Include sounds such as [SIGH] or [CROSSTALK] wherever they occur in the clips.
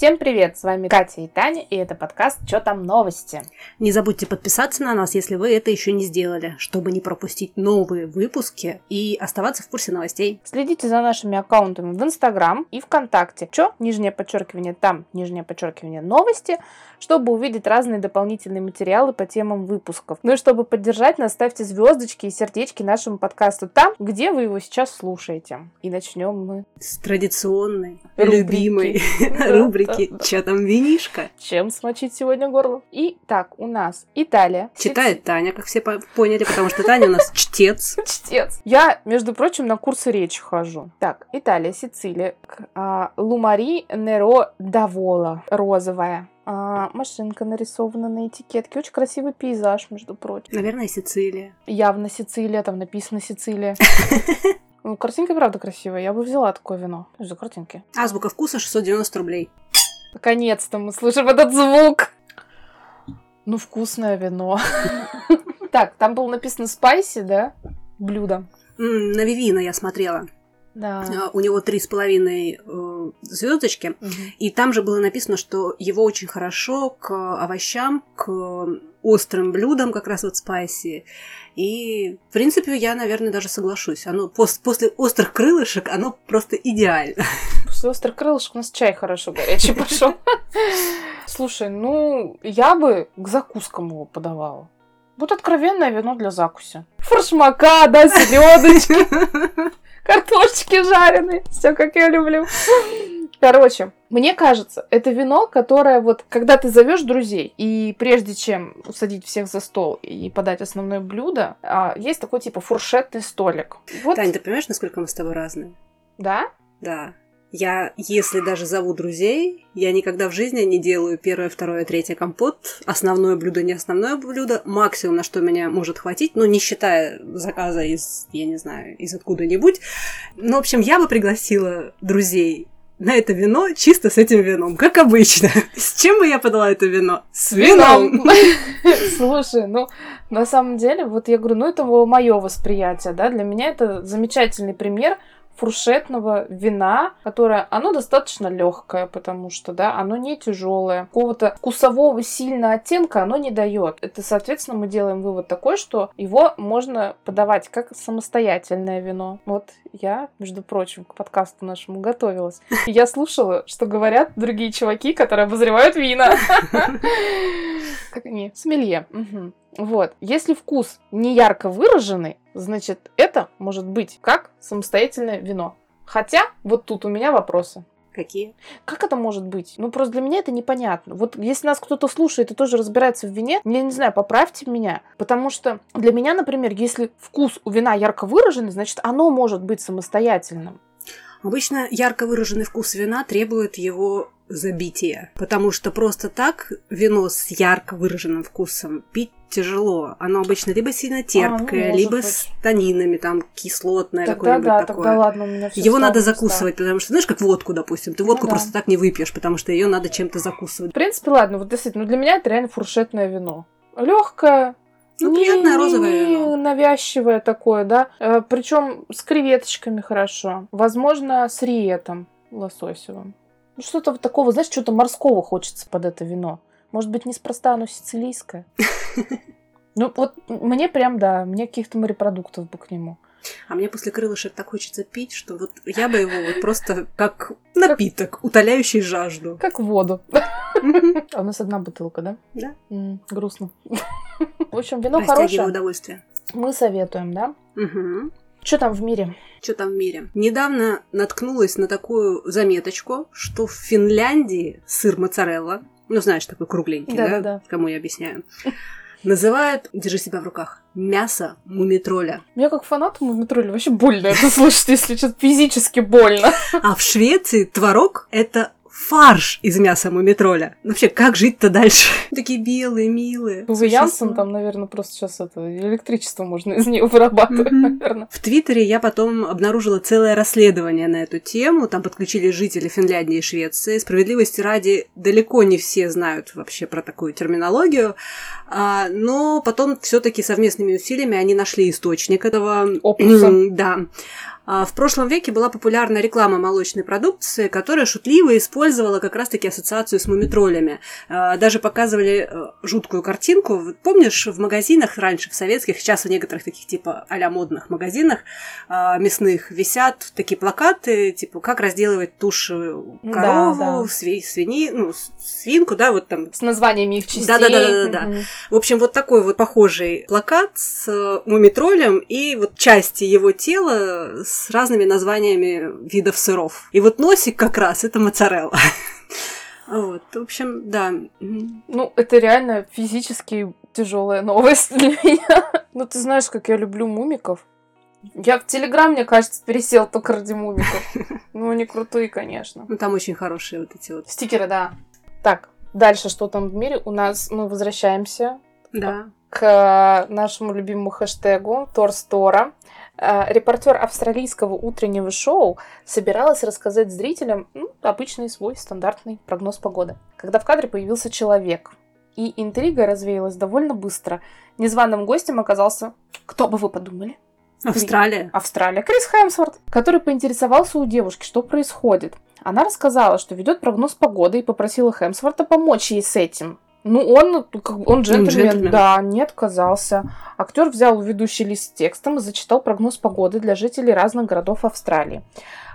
Всем привет, с вами Катя и Таня, и это подкаст «Чё там новости?». Не забудьте подписаться на нас, если вы это еще не сделали, чтобы не пропустить новые выпуски и оставаться в курсе новостей. Следите за нашими аккаунтами в Инстаграм и ВКонтакте. Чё, нижнее подчеркивание, там, нижнее подчеркивание, новости, чтобы увидеть разные дополнительные материалы по темам выпусков. Ну и чтобы поддержать нас, ставьте звездочки и сердечки нашему подкасту там, где вы его сейчас слушаете. И начнем мы с традиционной, любимой [LAUGHS] рубрики [LAUGHS] «Чё там винишка?». Чем смочить сегодня горло? И так, у нас Италия. Читает Таня, как все поняли, потому что Таня у нас [LAUGHS] чтец. Чтец. Я, между прочим, на курсы речи хожу. Так, Италия, Сицилия. А, Лумари Неро Давола. Розовая. А, машинка нарисована на этикетке. Очень красивый пейзаж, между прочим. Наверное, Сицилия. Явно Сицилия, там написано Сицилия. [LAUGHS] Ну, картинка, правда, красивая. Я бы взяла такое вино. Что за картинки? Азбука вкуса 690 рублей. Наконец-то мы слышим этот звук. Ну, вкусное вино. [LAUGHS] Так, там было написано спайси, да? Блюдо. На Вивина я смотрела. Да. А, у него три с половиной э, звездочки, угу. и там же было написано, что его очень хорошо к овощам, к острым блюдам, как раз вот спайси. И, в принципе, я, наверное, даже соглашусь. Оно пос- после острых крылышек, оно просто идеально. [LAUGHS] После острых крылышек у нас чай хорошо горячий пошел. [LAUGHS] Слушай, ну, я бы к закускам его подавала. Вот откровенное вино для закуси. Форшмака, да, [LAUGHS] селедочки. картошечки жареные. Все как я люблю. Короче, мне кажется, это вино, которое вот, когда ты зовешь друзей, и прежде чем усадить всех за стол и подать основное блюдо, а, есть такой типа фуршетный столик. Вот. Таня, ты понимаешь, насколько мы с тобой разные? Да? Да. Я, если даже зову друзей, я никогда в жизни не делаю первое, второе, третье компот, основное блюдо, не основное блюдо, максимум, на что меня может хватить, ну, не считая заказа из, я не знаю, из откуда-нибудь. Ну, в общем, я бы пригласила друзей на это вино чисто с этим вином, как обычно. С чем бы я подала это вино? С вином! [LAUGHS] Слушай, ну, на самом деле, вот я говорю, ну, это мое восприятие, да, для меня это замечательный пример – фуршетного вина, которое, оно достаточно легкое, потому что, да, оно не тяжелое. Какого-то вкусового сильного оттенка оно не дает. Это, соответственно, мы делаем вывод такой, что его можно подавать как самостоятельное вино. Вот я, между прочим, к подкасту нашему готовилась. И я слушала, что говорят другие чуваки, которые обозревают вина. [LAUGHS] Как они? Смелье. Вот. Если вкус не ярко выраженный, значит, это может быть как самостоятельное вино. Хотя, вот тут у меня вопросы. Какие? Как это может быть? Ну, просто для меня это непонятно. Вот если нас кто-то слушает и тоже разбирается в вине, я не знаю, поправьте меня. Потому что для меня, например, если вкус у вина ярко выраженный, значит, оно может быть самостоятельным. Обычно ярко выраженный вкус вина требует его забития, потому что просто так вино с ярко выраженным вкусом пить тяжело. Оно обычно либо сильно терпкое, а, ну, либо быть. с танинами, там, кислотное какое-нибудь да, такое. Тогда ладно, у меня Его надо закусывать, стало. потому что, знаешь, как водку, допустим, ты водку ну, просто да. так не выпьешь, потому что ее надо чем-то закусывать. В принципе, ладно, вот действительно, ну, для меня это реально фуршетное вино. Легкое, ну, не, приятное розовое не вино. навязчивое такое, да. Э, Причем с креветочками хорошо. Возможно, с риетом лососевым. Ну, что-то вот такого, знаешь, что-то морского хочется под это вино. Может быть, неспроста оно сицилийское. [LAUGHS] Ну, вот мне прям, да, мне каких-то морепродуктов бы к нему. А мне после крылышек так хочется пить, что вот я бы его вот просто как [LAUGHS] напиток, утоляющий жажду. Как воду. А у нас одна бутылка, да? Да. Грустно. В общем, вино хорошее. удовольствие. Мы советуем, да? Угу. Что там в мире? Что там в мире? Недавно наткнулась на такую заметочку, что в Финляндии сыр моцарелла, ну знаешь, такой кругленький, да? Да, да. Кому я объясняю. [LAUGHS] Называют, держи себя в руках, мясо мумитроля. Мне как фанат мумитроля вообще больно это [LAUGHS] слушать, если что-то физически больно. А в Швеции творог – это фарш из мяса мумитроля. Вообще, как жить-то дальше? [LAUGHS] Такие белые, милые. Увы, Янсен там, наверное, просто сейчас это электричество можно [LAUGHS] из нее вырабатывать, mm-hmm. наверное. В Твиттере я потом обнаружила целое расследование на эту тему. Там подключили жители Финляндии и Швеции. Справедливости ради, далеко не все знают вообще про такую терминологию. А, но потом все-таки совместными усилиями они нашли источник этого. Опуса. [CLEARS THROAT] да. А в прошлом веке была популярна реклама молочной продукции, которая шутливо использовала как раз-таки ассоциацию с мумитролями. А, даже показывали э, жуткую картинку. Помнишь, в магазинах раньше, в советских, сейчас в некоторых таких типа а модных магазинах а, мясных висят такие плакаты, типа как разделывать тушь корову, да, да. Сви, свини, ну, свинку, да, вот там. С названиями их частей. Да-да-да. да. В общем, вот такой вот похожий плакат с э, мумитролем и вот части его тела с разными названиями видов сыров. И вот носик как раз это моцарелла. [LAUGHS] Вот, в общем, да. Ну, это реально физически тяжелая новость для [LAUGHS] меня. Ну, ты знаешь, как я люблю мумиков. Я в Телеграм, мне кажется, пересел только ради мумиков. [LAUGHS] Ну, они крутые, конечно. Ну, там очень хорошие вот эти вот. Стикеры, да. Так, дальше что там в мире? У нас мы возвращаемся да. к нашему любимому хэштегу Торстора. Э, репортер австралийского утреннего шоу собиралась рассказать зрителям ну, обычный свой стандартный прогноз погоды. Когда в кадре появился человек, и интрига развеялась довольно быстро. Незваным гостем оказался, кто бы вы подумали? Австралия. Австралия. Крис Хемсворт, который поинтересовался у девушки, что происходит. Она рассказала, что ведет прогноз погоды и попросила Хемсворта помочь ей с этим. Ну, он, он джентльмен, джентльмен, да, не отказался. Актер взял ведущий лист с текстом и зачитал прогноз погоды для жителей разных городов Австралии.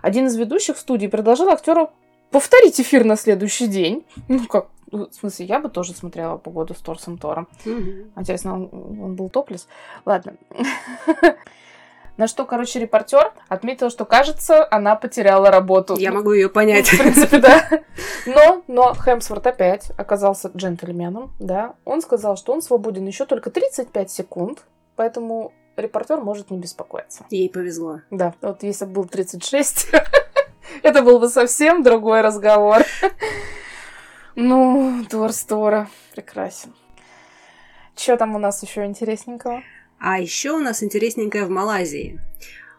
Один из ведущих в студии предложил актеру повторить эфир на следующий день. Ну, как, в смысле, я бы тоже смотрела погоду с Торсом Тором. Mm-hmm. Интересно, он, он был топлес? Ладно. [LAUGHS] На что, короче, репортер отметил, что, кажется, она потеряла работу. Я могу ее понять. В принципе, да. [LAUGHS] Но, но Хемсворт опять оказался джентльменом, да. Он сказал, что он свободен еще только 35 секунд, поэтому репортер может не беспокоиться. Ей повезло. Да, вот если бы был 36, [LAUGHS] это был бы совсем другой разговор. [LAUGHS] Ну, Тор Стора прекрасен. Что там у нас еще интересненького? А еще у нас интересненькое в Малайзии.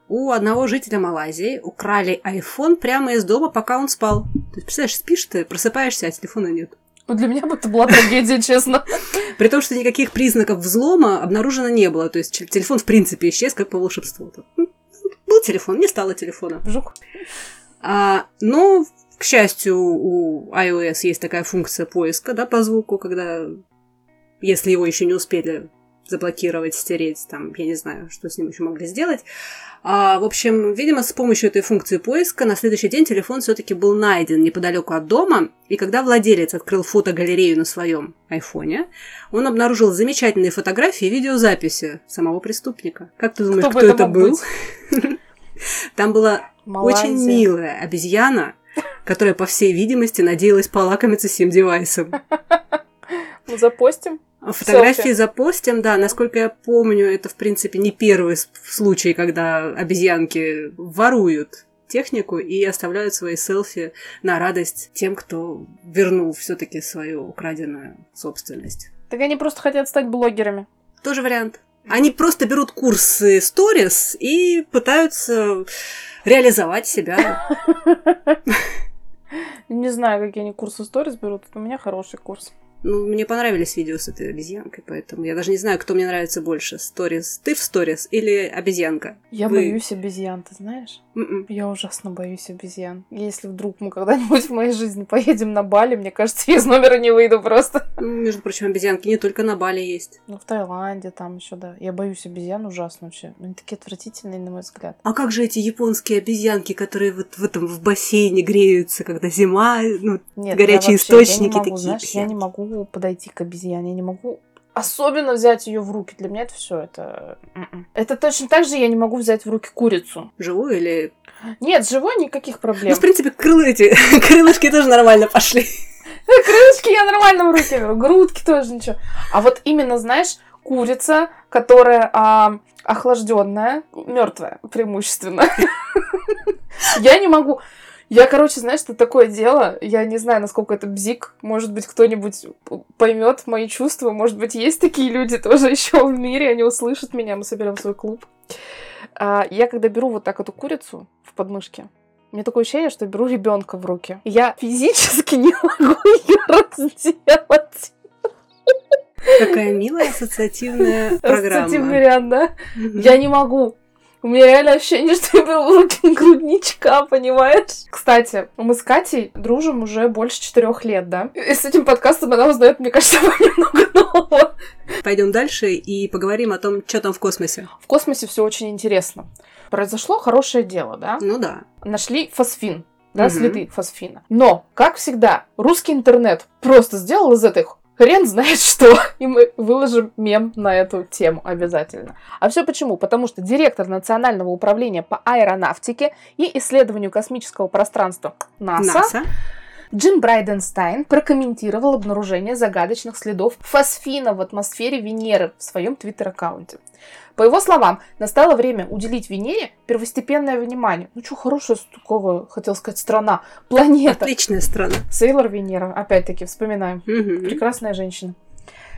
У одного жителя Малайзии украли iPhone прямо из дома, пока он спал. То есть, представляешь, спишь ты, просыпаешься, а телефона нет. Ну, для меня бы это была трагедия, честно. [LAUGHS] При том, что никаких признаков взлома обнаружено не было. То есть телефон, в принципе, исчез как по волшебству. Был телефон, не стало телефона. Жук. А, но, к счастью, у iOS есть такая функция поиска, да, по звуку, когда если его еще не успели заблокировать, стереть, там, я не знаю, что с ним еще могли сделать. А, в общем, видимо, с помощью этой функции поиска на следующий день телефон все-таки был найден неподалеку от дома, и когда владелец открыл фотогалерею на своем айфоне, он обнаружил замечательные фотографии и видеозаписи самого преступника. Как ты думаешь, кто, кто это был? [LAUGHS] Там была очень милая обезьяна, которая, по всей видимости, надеялась полакомиться сим девайсом. Мы запостим. Фотографии Селфи. запостим, да. Насколько я помню, это, в принципе, не первый случай, когда обезьянки воруют технику и оставляют свои селфи на радость тем, кто вернул все-таки свою украденную собственность. Так они просто хотят стать блогерами. Тоже вариант. Они просто берут курсы сторис и пытаются реализовать себя. [LAUGHS] Не знаю, какие они курсы сторис берут. У меня хороший курс. Ну, мне понравились видео с этой обезьянкой, поэтому я даже не знаю, кто мне нравится больше. Сторис. Ты в сторис или обезьянка? Я Вы... боюсь обезьян, ты знаешь? Mm-mm. М-м. Я ужасно боюсь обезьян. Если вдруг мы когда-нибудь в моей жизни поедем на Бали, мне кажется, я из номера не выйду просто. Ну, между прочим, обезьянки не только на Бали есть. Ну, в Таиланде там еще, да. Я боюсь обезьян ужасно вообще. Они такие отвратительные, на мой взгляд. А как же эти японские обезьянки, которые вот в этом в бассейне греются, когда зима, ну, Нет, горячие источники я не могу, такие. Знаешь, я не могу подойти к обезьяне, я не могу особенно взять ее в руки. Для меня это все это. М-м. Это точно так же я не могу взять в руки курицу. Живую или. Нет, живой никаких проблем. Ну, в принципе, крылы эти, [LAUGHS] крылышки тоже нормально пошли. [LAUGHS] Крылышки я нормально в руки беру, грудки тоже ничего. А вот именно, знаешь, курица, которая а, охлажденная, мертвая преимущественно. [LAUGHS] Я не могу. Я, короче, знаешь, что такое дело? Я не знаю, насколько это бзик. Может быть, кто-нибудь поймет мои чувства. Может быть, есть такие люди тоже [LAUGHS] еще в мире, они услышат меня, мы соберем свой клуб. А, я когда беру вот так эту курицу в подмышке, мне такое ощущение, что беру ребенка в руки. Я физически не могу [LAUGHS] ее разделать. Какая милая ассоциативная программа. Ассоциативный ряд, да? Я не могу. У меня реально ощущение, [LAUGHS] что я в грудничка, понимаешь? Кстати, мы с Катей дружим уже больше четырех лет, да? И с этим подкастом она узнает, мне кажется, [LAUGHS] немного нового. Пойдем дальше и поговорим о том, что там в космосе. В космосе все очень интересно. Произошло хорошее дело, да? Ну да. Нашли фосфин да, следы фосфина. Но, как всегда, русский интернет просто сделал из этих хрен знает [LAUGHS] что. И мы выложим мем на эту тему обязательно. А все почему? Потому что директор Национального управления по аэронавтике и исследованию космического пространства НАСА, НАСА. Джим Брайденстайн прокомментировал обнаружение загадочных следов фосфина в атмосфере Венеры в своем твиттер-аккаунте. По его словам, настало время уделить Венере первостепенное внимание. Ну, что хорошая такого, хотел сказать, страна, планета. Отличная страна. Сейлор Венера, опять-таки, вспоминаем. Угу. Прекрасная женщина.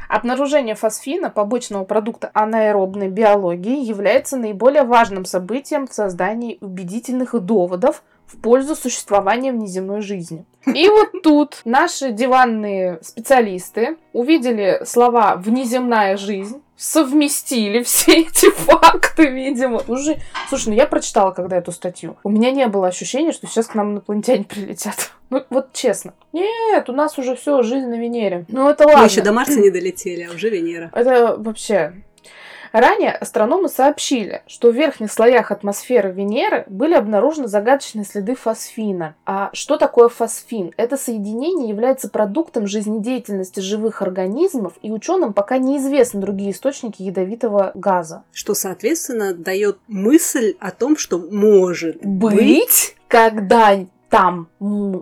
Обнаружение фосфина, побочного продукта анаэробной биологии, является наиболее важным событием в создании убедительных доводов в пользу существования внеземной жизни. И вот тут наши диванные специалисты увидели слова «внеземная жизнь», совместили все эти [LAUGHS] факты, видимо. Уже, слушай, ну я прочитала когда эту статью. У меня не было ощущения, что сейчас к нам инопланетяне прилетят. [LAUGHS] Ну, вот честно. Нет, у нас уже все, жизнь на Венере. Ну, это ладно. Мы еще до Марса не долетели, а уже Венера. Это вообще Ранее астрономы сообщили, что в верхних слоях атмосферы Венеры были обнаружены загадочные следы фосфина. А что такое фосфин? Это соединение является продуктом жизнедеятельности живых организмов, и ученым пока неизвестны другие источники ядовитого газа. Что, соответственно, дает мысль о том, что может быть, быть когда там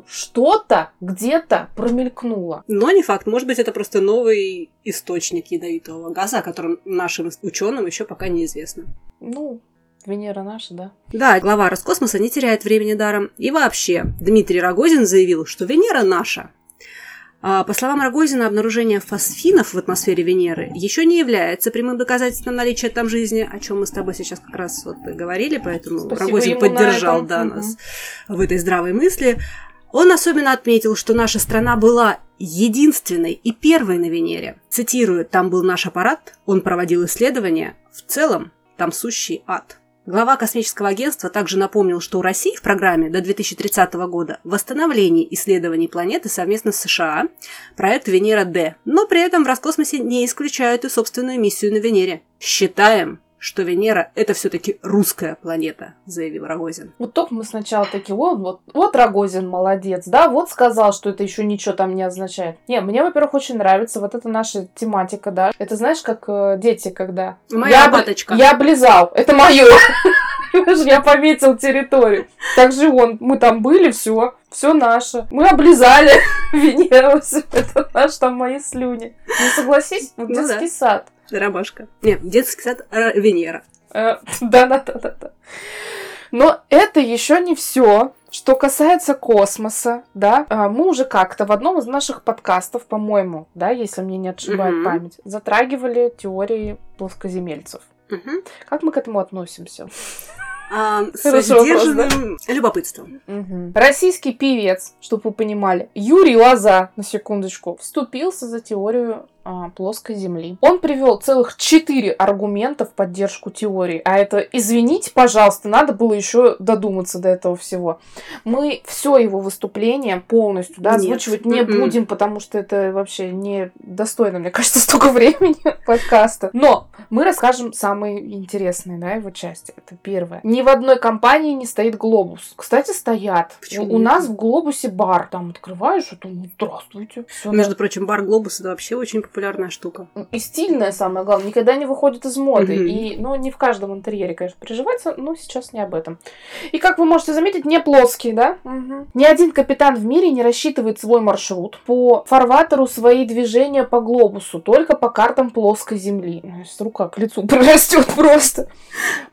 что-то где-то промелькнуло. Но не факт. Может быть, это просто новый источник ядовитого газа, о котором нашим ученым еще пока неизвестно. Ну, Венера наша, да? Да, глава Роскосмоса не теряет времени даром. И вообще, Дмитрий Рогозин заявил, что Венера наша. А, по словам Рогозина, обнаружение фосфинов в атмосфере Венеры еще не является прямым доказательством наличия там жизни, о чем мы с тобой сейчас как раз вот говорили, поэтому Спасибо Рогозин поддержал да, угу. нас в этой здравой мысли. Он особенно отметил, что наша страна была единственной и первой на Венере. Цитирую, там был наш аппарат, он проводил исследования, в целом там сущий ад. Глава космического агентства также напомнил, что у России в программе до 2030 года восстановление исследований планеты совместно с США, проект Венера-Д, но при этом в Роскосмосе не исключают и собственную миссию на Венере. Считаем, что Венера — это все таки русская планета, заявил Рогозин. Вот только мы сначала такие, вот, вот, вот Рогозин молодец, да, вот сказал, что это еще ничего там не означает. Не, мне, во-первых, очень нравится вот эта наша тематика, да. Это знаешь, как э, дети, когда... Моя я, баточка. Я облизал, это мое. Я пометил территорию. Так же он, мы там были, все, все наше. Мы облизали [LAUGHS] Венеру, это наш там мои слюни. Не согласись, вот ну детский сад. Ромашка. Нет, детский сад э, [LAUGHS] Венера. Да-да-да-да. Но это еще не все. Что касается космоса, да, а, мы уже как-то в одном из наших подкастов, по-моему, да, если мне не отшибает mm-hmm. память, затрагивали теории плоскоземельцев. Mm-hmm. Как мы к этому относимся? А, [LAUGHS] с сдержанным любопытством. Угу. Российский певец, чтобы вы понимали, Юрий Лоза, на секундочку, вступился за теорию а, плоской Земли. Он привел целых четыре аргумента в поддержку теории. А это, извините, пожалуйста, надо было еще додуматься до этого всего. Мы все его выступление полностью да, озвучивать не mm-hmm. будем, потому что это вообще не достойно, мне [LAUGHS] кажется, столько времени [LAUGHS] подкаста. Но мы расскажем самые интересные, да, его части. Это первое. Ни в одной компании не стоит глобус. Кстати, стоят. Почему? У, у нас в глобусе бар. Там открываешь, это здравствуйте. Всё, Между да. прочим, бар глобус это вообще очень популярная штука. И стильная, самое главное, никогда не выходит из моды. Mm-hmm. И, ну, не в каждом интерьере, конечно, приживается, но сейчас не об этом. И, как вы можете заметить, не плоские, да? Mm-hmm. Ни один капитан в мире не рассчитывает свой маршрут по фарватеру свои движения по глобусу, только по картам плоской земли. Сейчас рука к лицу [LAUGHS] прорастет просто.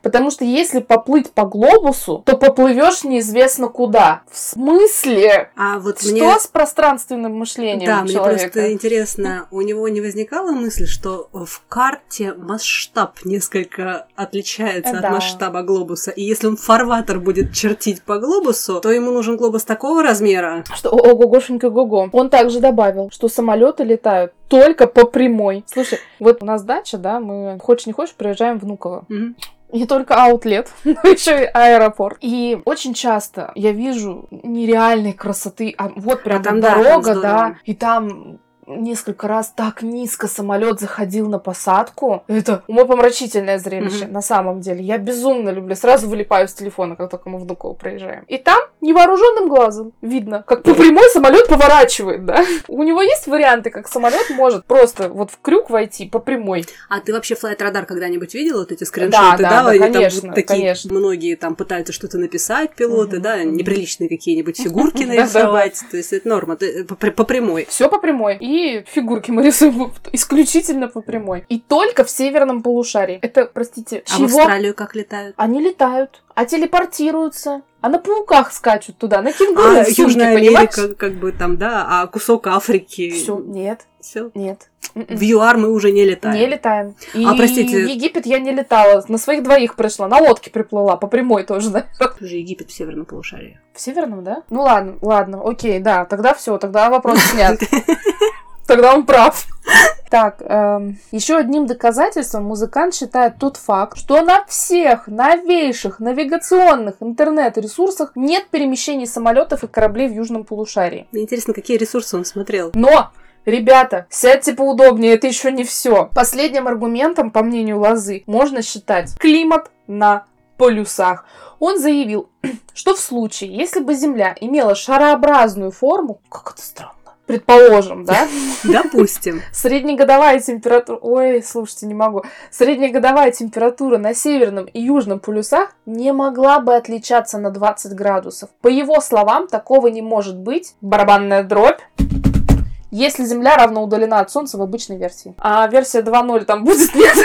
Потому что если поплыть по глобусу, то поплывешь неизвестно куда. В смысле? А вот что мне... с пространственным мышлением да, человека? мне просто интересно, у него не возникала мысль, что в карте масштаб несколько отличается да. от масштаба глобуса, и если он фарватер будет чертить по глобусу, то ему нужен глобус такого размера. Что ого-гошенька го-го. Он также добавил, что самолеты летают только по прямой. Слушай, вот у нас дача, да, мы хочешь не хочешь приезжаем в Внуково. Угу не только аутлет, [LAUGHS] но еще и аэропорт. И очень часто я вижу нереальной красоты. А вот прям А там, да, дорога, здорово. да, и там несколько раз так низко самолет заходил на посадку. Это умопомрачительное зрелище, Мгм. на самом деле. Я безумно люблю. Сразу вылипаю с телефона, как только мы в Внуково проезжаем. И там невооруженным глазом видно, как по прямой самолет поворачивает, да. У него есть варианты, как самолет может просто вот в крюк войти по прямой. А ты вообще Flight Radar когда-нибудь видела вот эти скриншоты? да, да, Они там конечно, вот такие, конечно. многие там пытаются что-то написать, пилоты, Мгм, да, неприличные какие-нибудь фигурки [LAUGHS] нарисовать. То есть это норма, по, по прямой. Все по прямой. И фигурки мы рисуем исключительно по прямой. И только в северном полушарии. Это, простите, А в чего? Австралию как летают? Они летают, а телепортируются. А на пауках скачут туда, на кенгуру А в сумке, Южная понимаешь? Америка, как бы там, да, а кусок Африки. Все, нет, Всё. нет. В ЮАР мы уже не летаем. Не летаем. И А, простите. в Египет я не летала. На своих двоих пришла. На лодке приплыла. По прямой тоже, да? Уже Египет в северном полушарии. В северном, да? Ну ладно, ладно, окей, да. Тогда все, тогда вопрос снят. [LAUGHS] Тогда он прав. Так, еще одним доказательством музыкант считает тот факт, что на всех новейших навигационных интернет-ресурсах нет перемещений самолетов и кораблей в южном полушарии. Мне интересно, какие ресурсы он смотрел. Но, ребята, сядьте поудобнее, это еще не все. Последним аргументом, по мнению Лозы, можно считать климат на полюсах. Он заявил, [CLEARS THROAT] что в случае, если бы Земля имела шарообразную форму, как это странно, предположим, да, [LAUGHS] Допустим. среднегодовая температура, ой, слушайте, не могу, среднегодовая температура на северном и южном полюсах не могла бы отличаться на 20 градусов. По его словам, такого не может быть. Барабанная дробь. Если Земля равно удалена от Солнца в обычной версии. А версия 2.0 там будет, [LAUGHS] нет?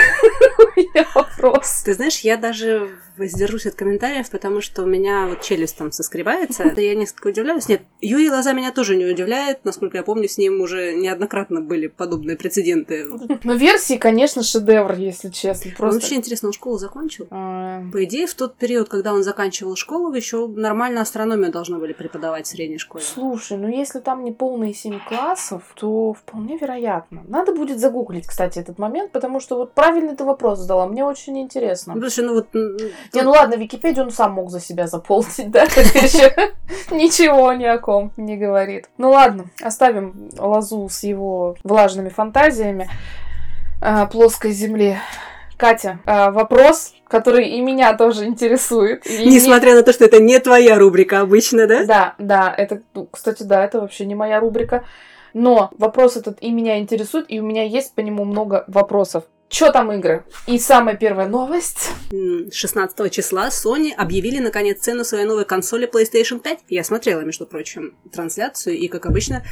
Меня вопрос. Ты знаешь, я даже воздержусь от комментариев, потому что у меня вот челюсть там соскребается. [LAUGHS] Да я несколько удивляюсь. Нет, Юрий Лоза меня тоже не удивляет. Насколько я помню, с ним уже неоднократно были подобные прецеденты. Но версии, конечно, шедевр, если честно. Он Просто... Вообще интересно, он школу закончил? А, По идее, в тот период, когда он заканчивал школу, еще нормально астрономию должны были преподавать в средней школе. Слушай, ну если там не полные 7 классов, то вполне вероятно. Надо будет загуглить, кстати, этот момент, потому что вот правильный ты вопрос задала, мне очень Ну, интересно. Потому что, ну вот... Не, ну ладно, Википедию он сам мог за себя заполнить, да? [LAUGHS] Ничего ни о ком не говорит. Ну ладно, оставим Лазу с его влажными фантазиями а, плоской земли. Катя, а, вопрос, который и меня тоже интересует. И Несмотря на то, что это не твоя рубрика обычно, да? Да, да, это, ну, кстати, да, это вообще не моя рубрика. Но вопрос этот и меня интересует, и у меня есть по нему много вопросов. Чё там игры? И самая первая новость. М, 16 числа Sony объявили наконец цену своей новой консоли PlayStation 5. Я смотрела, между прочим, трансляцию, и, как обычно,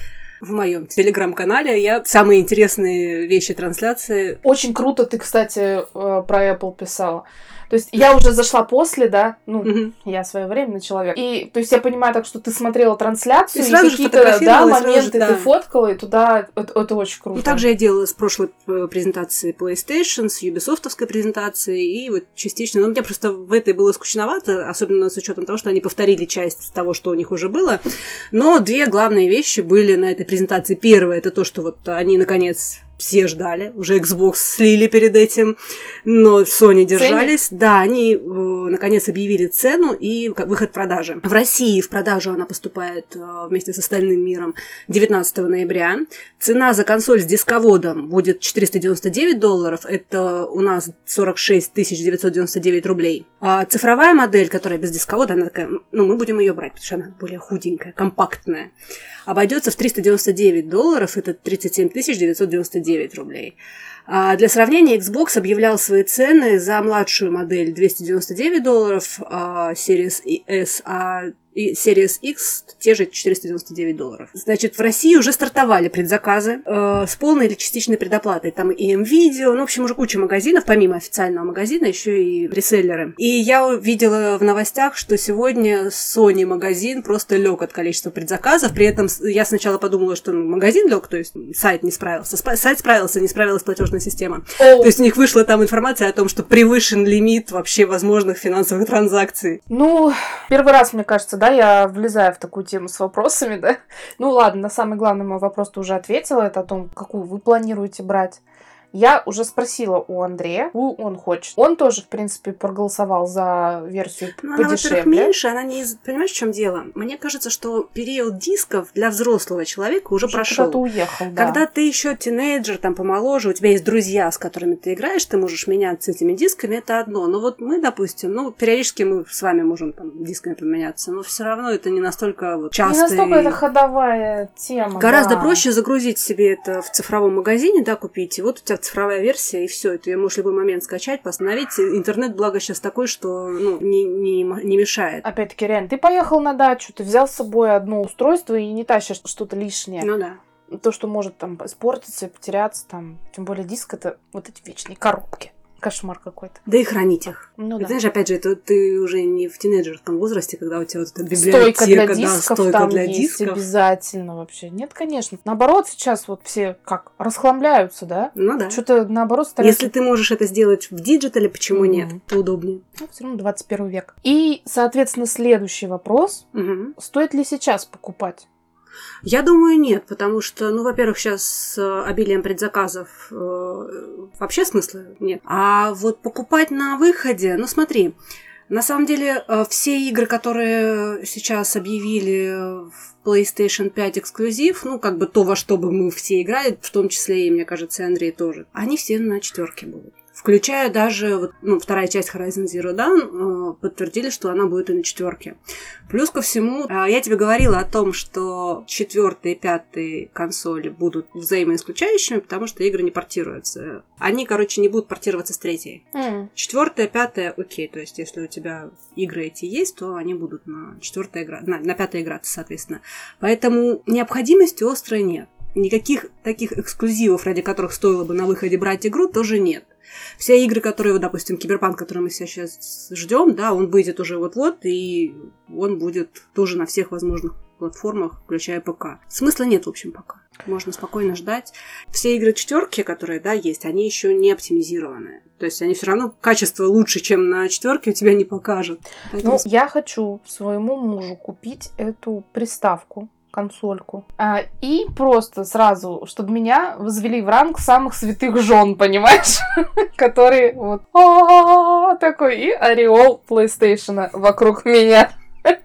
в моем телеграм-канале я самые интересные вещи трансляции. Очень круто ты, кстати, э, про Apple писала. То есть я уже зашла после, да, ну, Мгм. я своевременный человек. И, то есть я понимаю так, что ты смотрела трансляцию, И и, же какие-то, да, же, моменты да. ты фоткала, и туда, это, это очень круто. Ну, также я делала с прошлой э, презентации PlayStation, с юбисофтовской презентацией, и вот частично, ну, мне просто в этой было скучновато, особенно с учетом того, что они повторили часть того, что у них уже было. Но две главные вещи были на этой презентации. Первое, это то, что вот они, наконец, все ждали, уже Xbox слили перед этим, но Sony держались. Да, они э, наконец объявили цену и выход в продажи. В России в продажу она поступает э, вместе с остальным миром 19 ноября. Цена за консоль с дисководом будет 499 долларов, это у нас 46 999 рублей. А цифровая модель, которая без дисковода, она такая, ну, мы будем ее брать, потому что она более худенькая, компактная. Обойдется в 399 долларов, это 37 999 рублей. А для сравнения, Xbox объявлял свои цены за младшую модель 299 долларов, а Series S, а и Series X те же 499 долларов. Значит, в России уже стартовали предзаказы э, с полной или частичной предоплатой. Там и M-Video, ну, в общем, уже куча магазинов, помимо официального магазина, еще и реселлеры. И я увидела в новостях, что сегодня Sony магазин просто лег от количества предзаказов. При этом я сначала подумала, что магазин лег, то есть сайт не справился. Спа- сайт справился, не справилась платежная система. О, То есть у них вышла там информация о том, что превышен лимит вообще возможных финансовых транзакций. Ну, первый раз, мне кажется, да, я влезаю в такую тему с вопросами, [LAUGHS] да. Ну ладно, на самый главный мой вопрос ты уже ответила, это о том, какую вы планируете брать. Я уже спросила у Андрея, у он хочет. Он тоже, в принципе, проголосовал за версию Ну, она, подешевле. во-первых, меньше, она не... Понимаешь, в чем дело? Мне кажется, что период дисков для взрослого человека уже, Уже прошел. куда-то уехал, да. Когда ты еще тинейджер, там помоложе, у тебя есть друзья, с которыми ты играешь, ты можешь меняться этими дисками, это одно. Но вот мы, допустим, ну, периодически мы с вами можем там дисками поменяться, но все равно это не настолько вот часто. Не настолько это ходовая тема. Гораздо да. проще загрузить себе это в цифровом магазине, да, купить, и вот у тебя цифровая версия, и все, ты ее можешь в любой момент скачать, постановить. Интернет, благо, сейчас такой, что ну, не, не, не мешает. Опять-таки, реально, ты поехал на дачу, ты взял с собой одно устройство и не тащишь что-то лишнее. Ну да. То, что может там испортиться, потеряться, там, тем более диск это вот эти вечные коробки. Кошмар какой-то. Да и хранить их. Ну да. Знаешь, опять же, это ты уже не в тинейджерском возрасте, когда у тебя вот эта Стойка библиотека, для да, дисков стойка там для есть дисков. обязательно вообще. Нет, конечно. Наоборот, сейчас вот все как расхламляются, да? Ну да. Что-то наоборот стараются Если ты можешь это сделать в digital е, почему Мгм. нет? Это удобнее. все равно 21 век. И, соответственно, следующий вопрос. Мгм. Стоит ли сейчас покупать? Я думаю, нет, потому что, ну, во-первых, сейчас с обилием предзаказов э, вообще смысла нет. А вот покупать на выходе, ну, смотри, на самом деле э, все игры, которые сейчас объявили в PlayStation 5 эксклюзив, ну, как бы то, во что бы мы все играли, в том числе и, мне кажется, и Андрей тоже, они все на четверке будут. Включая даже, ну, вторая часть Horizon Zero Dawn, э, подтвердили, что она будет и на четверке. Плюс ко всему, а, я тебе говорила о том, что четвертые и пятые консоли будут взаимоисключающими, потому что игры не портируются. Они, короче, не будут портироваться с третьей. М, Четвертая, пятая, окей. То есть, если у тебя игры эти есть, то они будут на четвертая игра, на, на пятая играться, соответственно. Поэтому необходимости острой нет. Никаких таких эксклюзивов, ради которых стоило бы на выходе брать игру, тоже нет. Все игры, которые, вот, допустим, Киберпанк, который мы сейчас ждем, да, он выйдет уже вот-вот, и он будет тоже на всех возможных платформах, включая ПК. Смысла нет, в общем, пока. Можно спокойно ждать. Все игры четверки, которые, да, есть, они еще не оптимизированы. То есть они все равно качество лучше, чем на четверке, у тебя не покажут. Поэтому Ну, я хочу своему мужу купить эту приставку консольку. А, и просто сразу, чтобы меня возвели в ранг самых святых жен, понимаешь? [LAUGHS] Который вот «А-а-а», такой и ореол PlayStation вокруг меня. [LAUGHS]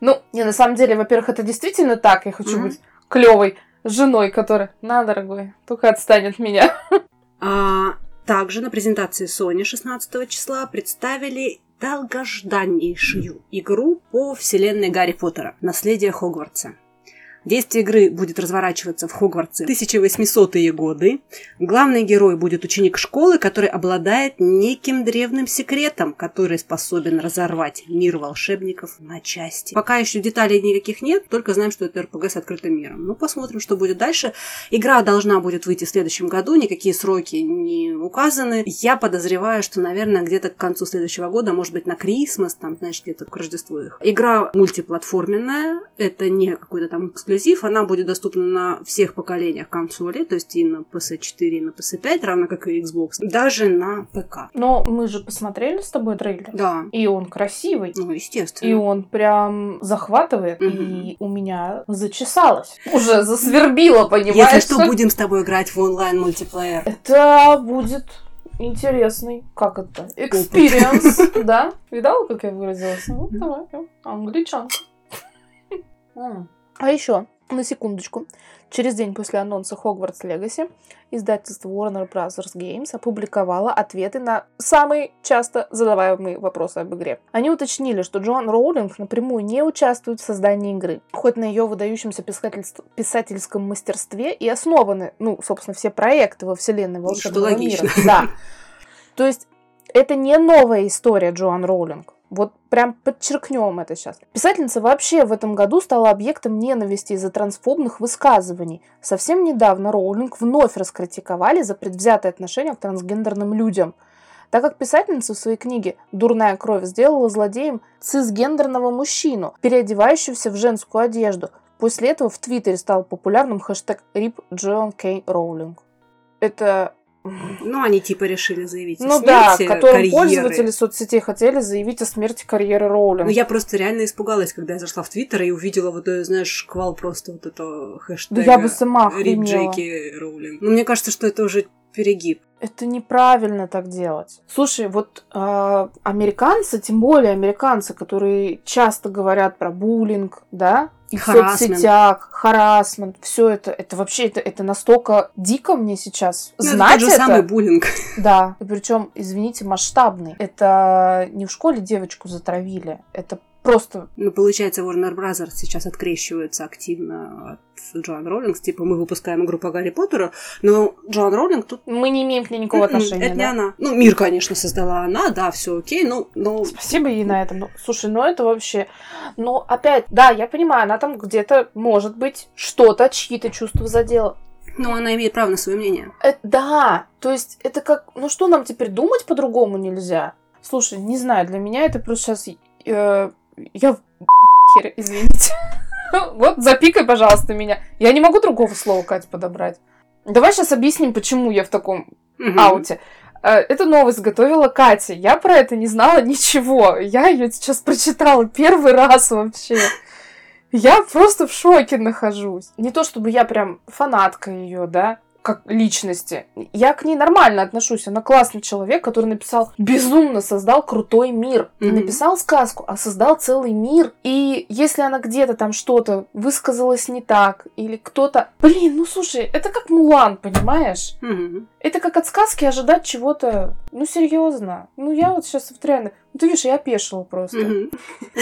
Ну, не, на самом деле, во-первых, это действительно так. Я хочу быть клевой женой, которая, на, дорогой, только отстань от меня. [LAUGHS] А, также на презентации Sony 16 числа представили долгожданнейшую игру по вселенной Гарри Поттера «Наследие Хогвартса». Действие игры будет разворачиваться в Хогвартсе в 1800-е годы. Главный герой будет ученик школы, который обладает неким древним секретом, который способен разорвать мир волшебников на части. Пока еще деталей никаких нет, только знаем, что это РПГ с открытым миром. Ну, посмотрим, что будет дальше. Игра должна будет выйти в следующем году, никакие сроки не указаны. Я подозреваю, что, наверное, где-то к концу следующего года, может быть, на Крисмас, там, знаешь, где-то к Рождеству их. Игра мультиплатформенная, это не какой-то там эксклюзив, она будет доступна на всех поколениях консолей, то есть и на PS4, и на PS5, равно как и Xbox, даже на ПК. Но мы же посмотрели с тобой трейлер. Да, И он красивый. ну, И естественно. он прям захватывает, Мгм. и у меня зачесалось. Уже засвербило, понимаешь? Если что, будем с тобой играть в онлайн-мультиплеер. Это будет интересный, как это, experience, [LAUGHS] да? Видала, как я выразилась? Ну, давай, англичанка. А еще, на секундочку, через день после анонса Hogwarts Legacy издательство Warner Bros. Games опубликовало ответы на самые часто задаваемые вопросы об игре. Они уточнили, что Джоан Роулинг напрямую не участвует в создании игры, хоть на ее выдающемся писательском мастерстве и основаны, ну, собственно, все проекты во вселенной волшебного мира. Да. То есть это не новая история Джоан Роулинг. Вот прям подчеркнем это сейчас. Писательница вообще в этом году стала объектом ненависти из-за трансфобных высказываний. Совсем недавно Роулинг вновь раскритиковали за предвзятое отношение к трансгендерным людям. Так как писательница в своей книге «Дурная кровь» сделала злодеем цисгендерного мужчину, переодевающегося в женскую одежду. После этого в Твиттере стал популярным хэштег «Рип Джоан Кей Роулинг». Это Ну, они типа решили заявить о ну да, смерти, которым карьеры. пользователи соцсетей хотели заявить о смерти карьеры Роулинг. Ну, я просто реально испугалась, когда я зашла в Твиттер и увидела вот, э, знаешь, шквал просто вот этого хэштега. Да я бы сама охренела. Джейки Роулинг. Ну, мне кажется, что это уже перегиб. Это неправильно так делать. Слушай, вот э, американцы, тем более американцы, которые часто говорят про буллинг, да, и в соцсетях, харасмент, все это, это вообще, это, это настолько дико мне сейчас ну, знать это. Тот же это. самый буллинг. [LAUGHS] Да, и причем, извините, масштабный. Это не в школе девочку затравили, это просто... Ну, получается, Warner Brothers сейчас открещивается активно от Джоан Роллинг. Типа, мы выпускаем игру по Гарри Поттеру, но Джоан Роллинг тут... Мы не имеем к ней никакого отношения, Это да? не она. Ну, мир, конечно, создала она, да, все окей, но... но... Спасибо ей на этом. Ну, слушай, ну это вообще... Ну, опять, да, я понимаю, она там где-то, может быть, что-то, чьи-то чувства задела. Но она имеет право на свое мнение. Это, да, то есть это как... Ну что нам теперь думать по-другому нельзя? Слушай, не знаю, для меня это просто сейчас... Э, я в [LAUGHS] хере, извините. [LAUGHS] Вот запикай, пожалуйста, меня. Я не могу другого слова, Катя, подобрать. Давай сейчас объясним, почему я в таком ауте. Э, эту новость готовила Катя. Я про это не знала ничего. Я ее сейчас прочитала первый раз вообще. Я просто в шоке нахожусь. Не то чтобы я прям фанатка ее, да, как личности. Я к ней нормально отношусь. Она классный человек, который написал, безумно создал крутой мир. Mm-hmm. написал сказку, а создал целый мир. И если она где-то там что-то высказалась не так, или кто-то... Блин, ну слушай, это как Мулан, понимаешь? Mm-hmm. Это как от сказки ожидать чего-то... Ну, серьезно. Ну, я вот сейчас вот реально... Ну, ты видишь, я опешила просто. Mm-hmm.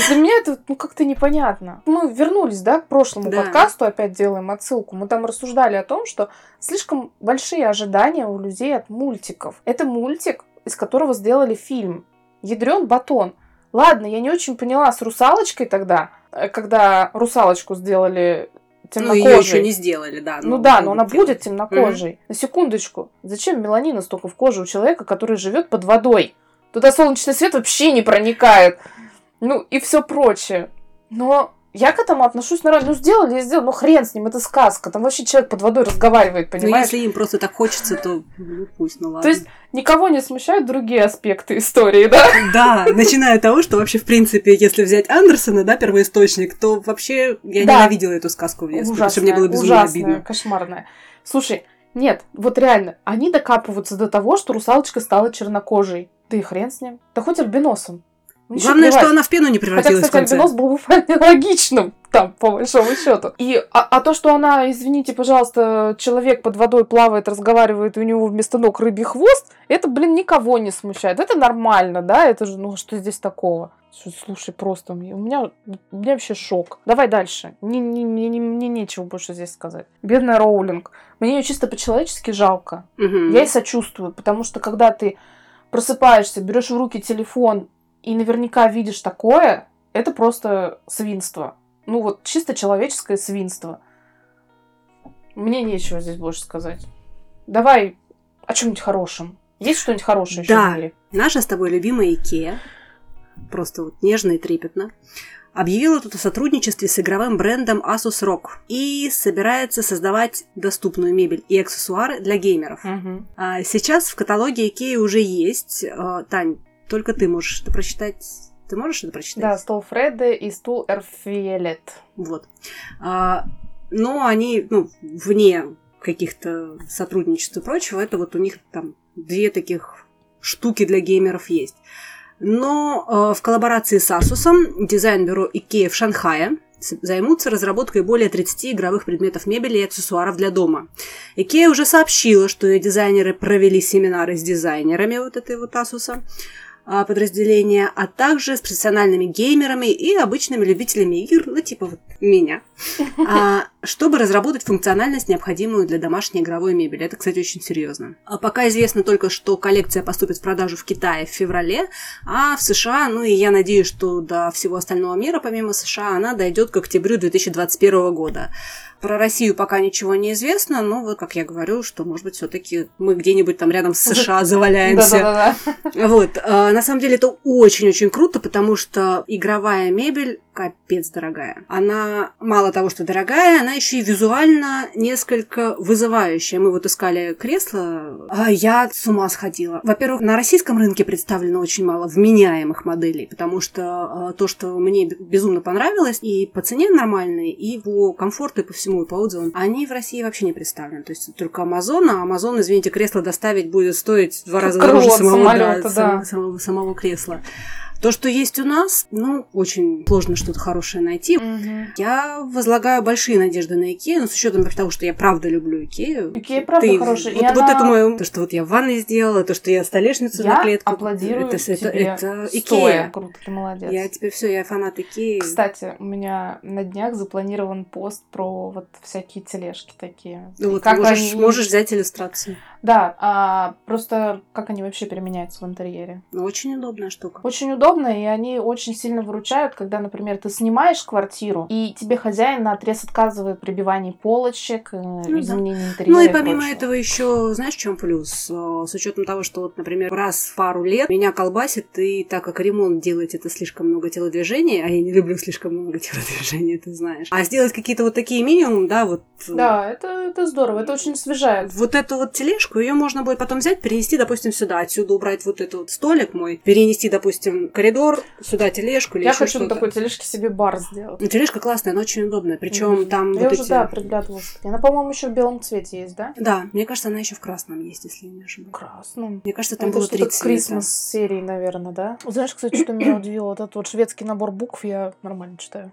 Для меня это, ну, как-то непонятно. Мы вернулись, да, к прошлому Да. подкасту, опять делаем отсылку. Мы там рассуждали о том, что слишком большие ожидания у людей от мультиков. Это мультик, из которого сделали фильм. Ядрен батон. Ладно, я не очень поняла с русалочкой тогда, э, когда русалочку сделали Ну, темнокожей. ее еще не сделали, да. Ну да, но она будут делать. будет темнокожей. На секундочку. Зачем меланина столько в коже у человека, который живет под водой? Туда солнечный свет вообще не проникает. Ну и все прочее. Но я к этому отношусь нормально. Ну сделали и сделали. Ну хрен с ним, это сказка. Там вообще человек под водой разговаривает, Ну, понимаешь? если им просто так хочется, то ну, пусть, ну ладно. То есть никого не смущают другие аспекты истории, да? Да, начиная от того, что вообще, в принципе, если взять Андерсона, да, первоисточник, то вообще я Да. ненавидела эту сказку в детстве, потому что мне было безумно ужасная, обидно. кошмарная. Слушай, нет, вот реально, они докапываются до того, что русалочка стала чернокожей. Да и хрен с ним. Да хоть альбиносом. Мне ещё Главное, плевать. что она в пену не Хотя, превратилась кстати, в конце. альбинос был бы [LAUGHS] вполне логичным, там, по большому счету. И, а, а то, что она, извините, пожалуйста, человек под водой плавает, разговаривает, и у него вместо ног рыбий хвост, это, блин, никого не смущает. Это нормально, да? Это же, ну, что здесь такого? Слушай, просто мне- у меня, у меня вообще шок. Давай дальше. Не- не- не- не- Мне нечего больше здесь сказать. Бедная Роулинг. Мне ее чисто по-человечески жалко. Мгм. Я ей сочувствую, потому что когда ты просыпаешься, берешь в руки телефон и наверняка видишь такое, это просто свинство. Ну вот чисто человеческое свинство. Мне нечего здесь больше сказать. Давай о чем-нибудь хорошем. Есть что-нибудь хорошее еще Да. в мире? Наша с тобой любимая Икеа, просто вот нежно и трепетно, объявила тут о сотрудничестве с игровым брендом Asus ROG и собирается создавать доступную мебель и аксессуары для геймеров. А сейчас в каталоге Икеи уже есть. А, Тань, только ты можешь это прочитать. Ты можешь это прочитать? Да, стол Фредды и стул Эрфиелет. Вот. А, но они, ну, вне каких-то сотрудничеств и прочего, это вот у них там две таких штуки для геймеров есть. Но э, в коллаборации с Asus дизайн-бюро IKEA в Шанхае займутся разработкой более 30 игровых предметов мебели и аксессуаров для дома. IKEA уже сообщила, что ее дизайнеры провели семинары с дизайнерами вот этой вот Asus подразделения, а также с профессиональными геймерами и обычными любителями игр, ну типа вот меня, [LAUGHS] а, чтобы разработать функциональность, необходимую для домашней игровой мебели. Это, кстати, очень серьезно. А Пока известно только, что коллекция поступит в продажу в Китае в феврале, а в США, ну и я надеюсь, что до всего остального мира, помимо США, она дойдет к октябрю 2021 года. Про Россию пока ничего не известно, но вот, как я говорю, что, может быть, все-таки мы где-нибудь там рядом с США заваляемся. Вот, э, на самом деле это очень-очень круто, потому что игровая мебель капец дорогая. Она мало того, что дорогая, она еще и визуально несколько вызывающая. Мы вот искали кресло, а я с ума сходила. Во-первых, на российском рынке представлено очень мало вменяемых моделей, потому что э, то, что мне безумно понравилось, и по цене нормальные, и по комфорту, и по всему, и по отзывам, они в России вообще не представлены. То есть только Amazon, а Amazon, извините, кресло доставить будет стоить в два раза дороже самого, самолета, да, да. самого, самого кресла. То, что есть у нас, ну, очень сложно что-то хорошее найти. Мгм. Я возлагаю большие надежды на Икею, но с учетом того, что я правда люблю Икею. Икея правда Ты- хорошая. и Вот, вот она- это мое, то, что вот я в ванной сделала, то, что я столешницу Я на клетку. аплодирую это, это, тебе это стоя. Икея. Круто, ты молодец. Я теперь все, я фанат Икеи. Кстати, у меня на днях запланирован пост про вот всякие тележки такие. Ну вот как можешь, они- можешь взять иллюстрацию. Да, а просто как они вообще применяются в интерьере. Ну, очень удобная штука. Очень удобно, и они очень сильно выручают, когда, например, ты снимаешь квартиру, и тебе хозяин на отрез отказывает при прибивании полочек, э, да. изменении интерьера. Ну и и помимо прочего. этого еще, знаешь, в чем плюс? Э, С учетом того, что вот, например, раз в пару лет меня колбасит, и так как ремонт делать это слишком много телодвижений, а я не люблю слишком много [LAUGHS] телодвижений, ты знаешь. А сделать какие-то вот такие минимум, да, вот. э, Да, это, это здорово, это очень освежает. Вот эту вот тележку, ее можно будет потом взять, перенести, допустим, сюда, отсюда убрать вот этот вот столик мой, перенести, допустим, коридор, сюда тележку или Я хочу на такой тележке себе бар сделать. Ну, тележка классная, она очень удобная. Причем Мгм. там Я вот уже, эти... да, приглядывалась. Она, по-моему, еще в белом цвете есть, да? Да, мне кажется, она еще в красном есть, если я не ошибаюсь. Красном. Мне кажется, там это было что-то три цвета. Крисмас серии, наверное, да? Знаешь, кстати, что меня удивило? Вот этот вот шведский набор букв я нормально читаю.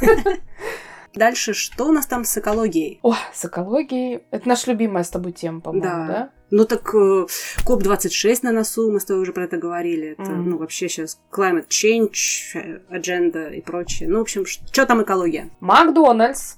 [LAUGHS] Дальше, что у нас там с экологией? О, с экологией. Это наша любимая с тобой тема, по-моему, Да. да? Ну так э, КОП-26 на носу, мы с тобой уже про это говорили. Это, Мгм. ну, вообще сейчас climate change, э, agenda и прочее. Ну, в общем, что там экология? Макдональдс.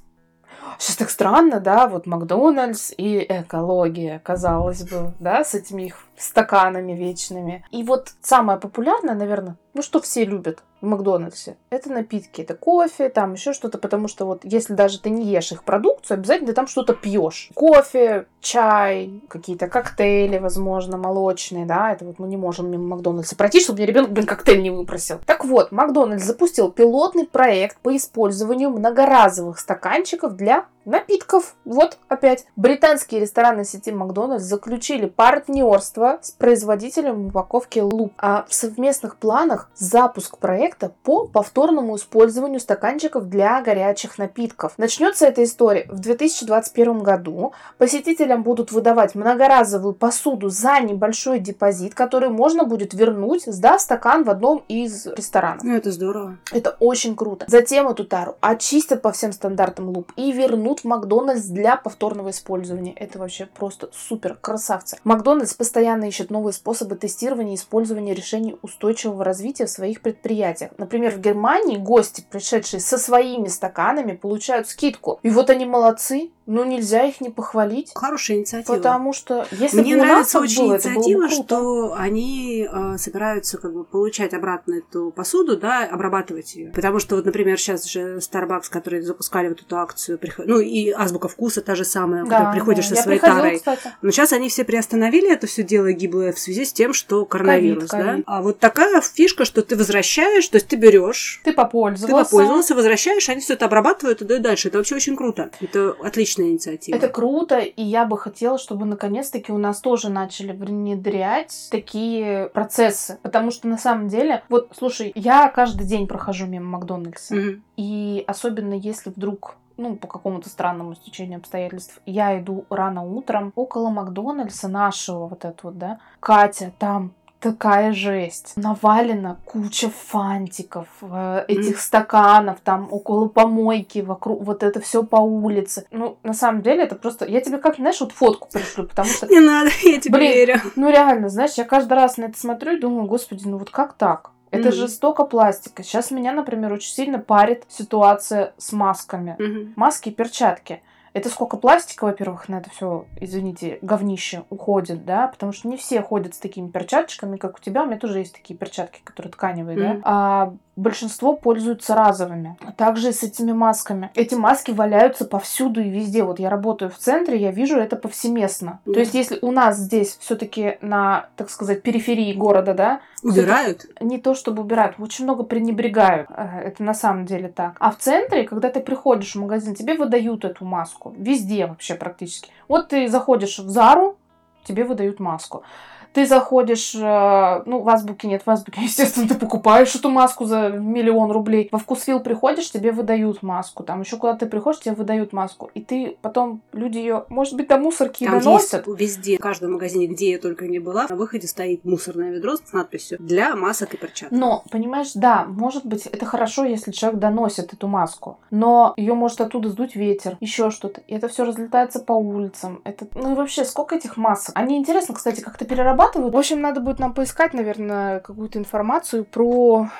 Сейчас так странно, да, вот Макдональдс и экология, казалось бы, да, с этими их стаканами вечными. И вот самое популярное, наверное, ну что все любят в Макдональдсе, это напитки, это кофе, там еще что-то, потому что вот если даже ты не ешь их продукцию, обязательно ты там что-то пьешь. Кофе, чай, какие-то коктейли, возможно, молочные, да, это вот мы не можем мимо Макдональдса пройти, чтобы мне ребенок, блин, коктейль не выпросил. Так вот, Макдональдс запустил пилотный проект по использованию многоразовых стаканчиков для напитков. Вот опять. Британские рестораны сети Макдональдс заключили партнерство с производителем упаковки Loop. А в совместных планах запуск проекта по повторному использованию стаканчиков для горячих напитков. Начнется эта история в 2021 году. Посетителям будут выдавать многоразовую посуду за небольшой депозит, который можно будет вернуть, сдав стакан в одном из ресторанов. Ну, это здорово. Это очень круто. Затем эту тару очистят по всем стандартам луп и вернут в Макдональдс для повторного использования. Это вообще просто супер красавцы. Макдональдс постоянно ищет новые способы тестирования и использования решений устойчивого развития в своих предприятиях. Например, в Германии гости, пришедшие со своими стаканами, получают скидку. И вот они молодцы, но нельзя их не похвалить. Хорошая инициатива. Потому что если Мне бы у нас нравится очень было, это было бы инициатива, что они э, собираются как бы получать обратно эту посуду, да, обрабатывать ее. Потому что вот, например, сейчас же Starbucks, которые запускали вот эту акцию, приход- ну и Азбука вкуса та же самая, когда Да, приходишь да. со своей приходила, тарой. кстати. Но сейчас они все приостановили это все дело гиблое в связи с тем, что коронавирус, Ковид, да. ковид. А вот такая фишка, что ты возвращаешь, то есть ты берешь, Ты ты попользовался. попользовался, возвращаешь, они все это обрабатывают и дают дальше. Это вообще очень круто. Это отличная инициатива. Это круто, и я бы хотела, чтобы наконец-таки у нас тоже начали внедрять такие процессы. Потому что на самом деле, вот слушай, я каждый день прохожу мимо Макдональдса. Мгм. И особенно если вдруг ну, по какому-то странному стечению обстоятельств, я иду рано утром около Макдональдса нашего вот это вот, да, Катя, там такая жесть. Навалена куча фантиков, э, этих стаканов, там около помойки, вокруг, вот это все по улице. Ну, на самом деле, это просто... Я тебе как, знаешь, вот фотку пришлю, потому что Не надо, я тебе Блин. верю. ну реально, знаешь, я каждый раз на это смотрю и думаю, господи, ну вот как так? Это Мгм. же столько пластика. Сейчас меня, например, очень сильно парит ситуация с масками. Мгм. Маски и перчатки. Это сколько пластика, во-первых, на это все, извините, говнище уходит, да, потому что не все ходят с такими перчаточками, как у тебя. У меня тоже есть такие перчатки, которые тканевые, mm. да. А большинство пользуются разовыми. Также с этими масками. Эти маски валяются повсюду и везде. Вот я работаю в центре, я вижу это повсеместно. Mm. То есть, если у нас здесь все-таки на, так сказать, периферии города, да, Убирают? Не то, чтобы убирают, очень много пренебрегают. Это на самом деле так. А в центре, когда ты приходишь в магазин, тебе выдают эту маску. Везде вообще практически. Вот ты заходишь в Зару, тебе выдают маску. Ты заходишь, э, ну, в Азбуке нет, в Азбуке, [LAUGHS] естественно, ты покупаешь эту маску за миллион рублей. Во Вкусвилл приходишь, тебе выдают маску. Там еще куда ты приходишь, тебе выдают маску. И ты потом, люди ее, может быть, до мусорки Там доносят. Есть везде, в каждом магазине, где я только не была, на выходе стоит мусорное ведро с надписью «Для масок и перчаток». Но, понимаешь, да, может быть, это хорошо, если человек доносит эту маску. Но ее может оттуда сдуть ветер, еще что-то. И это все разлетается по улицам. Это... Ну и вообще, сколько этих масок? Они интересно, кстати, как-то перерабатывают перерабатывают. В общем, надо будет нам поискать, наверное, какую-то информацию про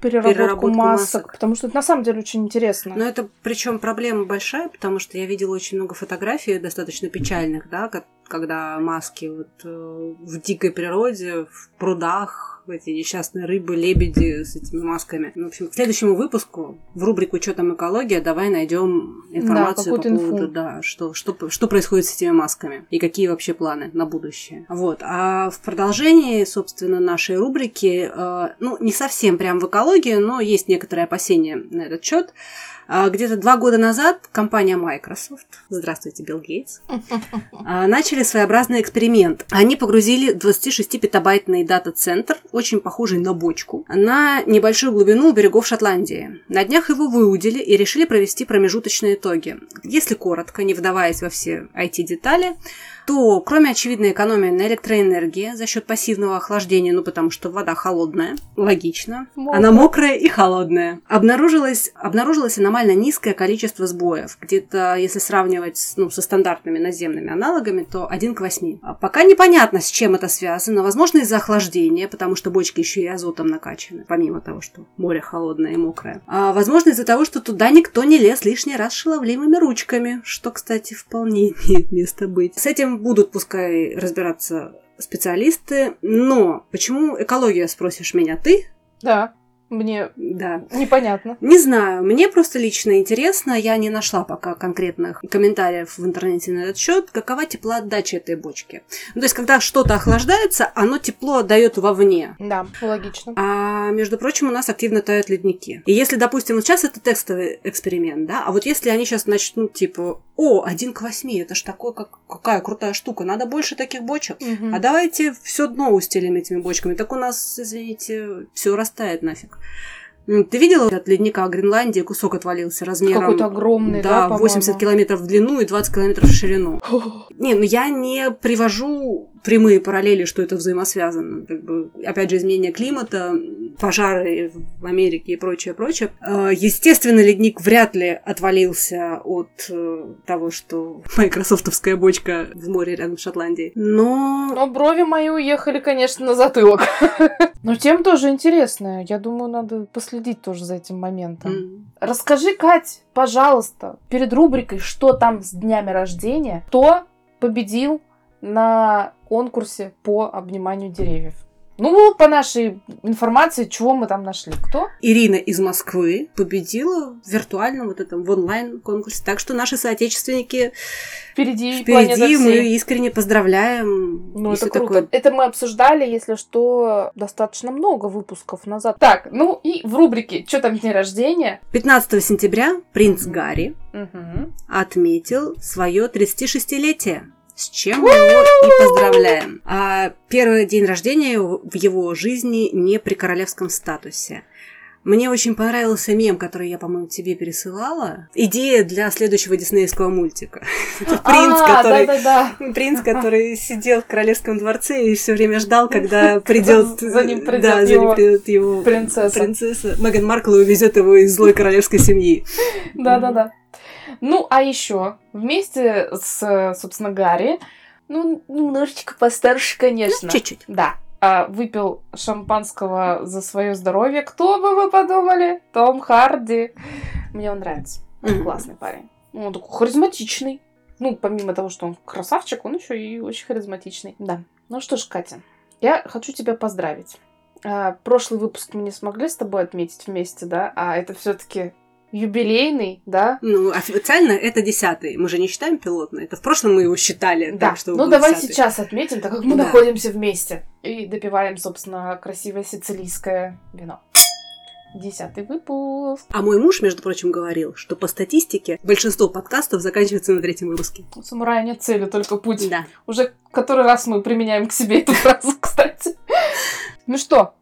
переработку, переработку масок, масок, потому что это на самом деле очень интересно. Но это причем проблема большая, потому что я видела очень много фотографий достаточно печальных, да, когда маски вот э, в дикой природе, в прудах, эти несчастные рыбы, лебеди с этими масками. Ну, в общем, к следующему выпуску в рубрику «Что там экология» давай найдем информацию да, по поводу, инфу. да, что, что, что происходит с этими масками и какие вообще планы на будущее. Вот. А в продолжении, собственно, нашей рубрики, э, ну, не совсем прям в экологии, но есть некоторые опасения на этот счет. А, где-то два года назад компания Microsoft, здравствуйте, Билл Гейтс, [LAUGHS] а, начали своеобразный эксперимент. Они погрузили 26-петабайтный дата-центр, очень похожий на бочку, на небольшую глубину у берегов Шотландии. На днях его выудили и решили провести промежуточные итоги. Если коротко, не вдаваясь во все IT-детали, то кроме очевидной экономии на электроэнергии за счет пассивного охлаждения, ну потому что вода холодная, логично, Мокрая. она мокрая и холодная, обнаружилось, обнаружилось аномально низкое количество сбоев. Где-то, если сравнивать ну, со стандартными наземными аналогами, то 1 к 8. А пока непонятно, с чем это связано. Возможно, из-за охлаждения, потому что бочки еще и азотом накачаны, помимо того, что море холодное и мокрое. А возможно, из-за того, что туда никто не лез лишний раз шаловливыми ручками, что, кстати, вполне [LAUGHS] имеет место быть. С этим будут, пускай, разбираться специалисты. Но почему экология, спросишь меня ты? Да. Мне да. непонятно. Не знаю, мне просто лично интересно, я не нашла пока конкретных комментариев в интернете на этот счет, какова теплоотдача этой бочки. Ну, то есть, когда что-то охлаждается, оно тепло отдает вовне. Да, логично. А между прочим, у нас активно тают ледники. И если, допустим, вот сейчас это тестовый эксперимент, да, а вот если они сейчас начнут, типа, о, один к восьми, это ж такой, как, какая крутая штука, надо больше таких бочек. Угу. А давайте все дно устелим этими бочками. Так у нас, извините, все растает нафиг. Ты видела от ледника Гренландии? Кусок отвалился размером... Какой-то огромный, да, да 80 километров в длину и 20 километров в ширину. Не, ну я не привожу прямые параллели, что это взаимосвязано. Как бы, опять же, изменение климата, пожары в Америке и прочее, прочее. Э, естественно, ледник вряд ли отвалился от э, того, что [LAUGHS] майкрософтовская бочка в море рядом с Шотландией. Но... Но брови мои уехали, конечно, на затылок. [LAUGHS] Но тем тоже интересно. Я думаю, надо последить тоже за этим моментом. Mm. Расскажи, Кать, пожалуйста, перед рубрикой «Что там с днями рождения?» Кто победил на конкурсе по обниманию деревьев. Ну, по нашей информации, чего мы там нашли? Кто? Ирина из Москвы победила в виртуальном вот этом в онлайн конкурсе. Так что наши соотечественники впереди, впереди мы искренне поздравляем. Ну, это круто. Такое... Это мы обсуждали, если что, достаточно много выпусков назад. Так, ну и в рубрике «Что там день рождения?» 15 сентября принц Гарри угу. отметил свое 36-летие с чем мы его и поздравляем. А первый день рождения в его жизни не при королевском статусе. Мне очень понравился мем, который я, по-моему, тебе пересылала. Идея для следующего диснейского мультика. [LAUGHS] Это принц, а, который принц, который сидел в королевском дворце и все время ждал, когда [LAUGHS] придет за ним придет его принцесса. принцесса. Меган Маркл и увезет его из злой королевской семьи. [LAUGHS] Да, да, да. Ну, а еще вместе с, собственно, Гарри, ну, немножечко постарше, конечно. Ну, чуть-чуть. Да. А, выпил шампанского за свое здоровье. Кто бы вы подумали? Том Харди. Мне он нравится. Он mm-hmm. классный парень. Он такой харизматичный. Ну, помимо того, что он красавчик, он еще и очень харизматичный. Да. Ну что ж, Катя, я хочу тебя поздравить. А, прошлый выпуск мы не смогли с тобой отметить вместе, да? А это все-таки юбилейный, да? Ну, официально это десятый. Мы же не считаем пилотный. Это в прошлом мы его считали. Да. Так, что ну, давай 10-й. сейчас отметим, так как мы Да. находимся вместе. И допиваем, собственно, красивое сицилийское вино. Десятый выпуск. А мой муж, между прочим, говорил, что по статистике большинство подкастов заканчивается на третьем выпуске. У самурая нет цели, только путь. Да. Уже который раз мы применяем к себе эту фразу, [LAUGHS] кстати. Ну что,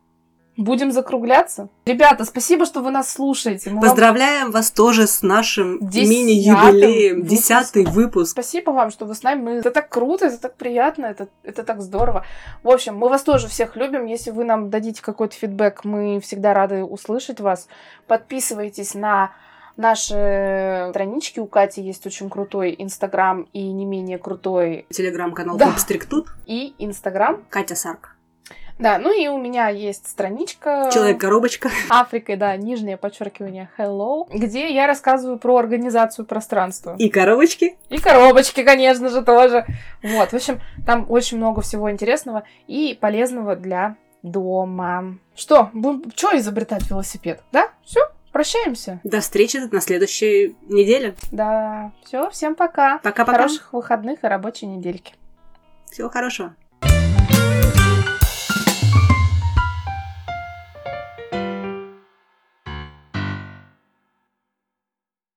будем закругляться? Ребята, спасибо, что вы нас слушаете. Мы вам- Поздравляем вас тоже с нашим мини-юбилеем. Десятый выпуск. Спасибо вам, что вы с нами. Это так круто, это так приятно, это, это так здорово. В общем, мы вас тоже всех любим. Если вы нам дадите какой-то фидбэк, мы всегда рады услышать вас. Подписывайтесь на наши странички. У Кати есть очень крутой Инстаграм и не менее крутой Телеграм-канал Да. Клуб Стриктут. и Инстаграм. Катя Сарк. Да, ну и у меня есть страничка Человек-коробочка. Африкой, да, нижнее подчеркивание Hello, где я рассказываю про организацию пространства. И коробочки. И коробочки, конечно же, тоже. Вот, в общем, там очень много всего интересного и полезного для дома. Что, будем что изобретать велосипед? Да? Все, прощаемся. До встречи на следующей неделе. Да, все, всем пока. Пока-пока. Хороших выходных и рабочей недельки. Всего хорошего.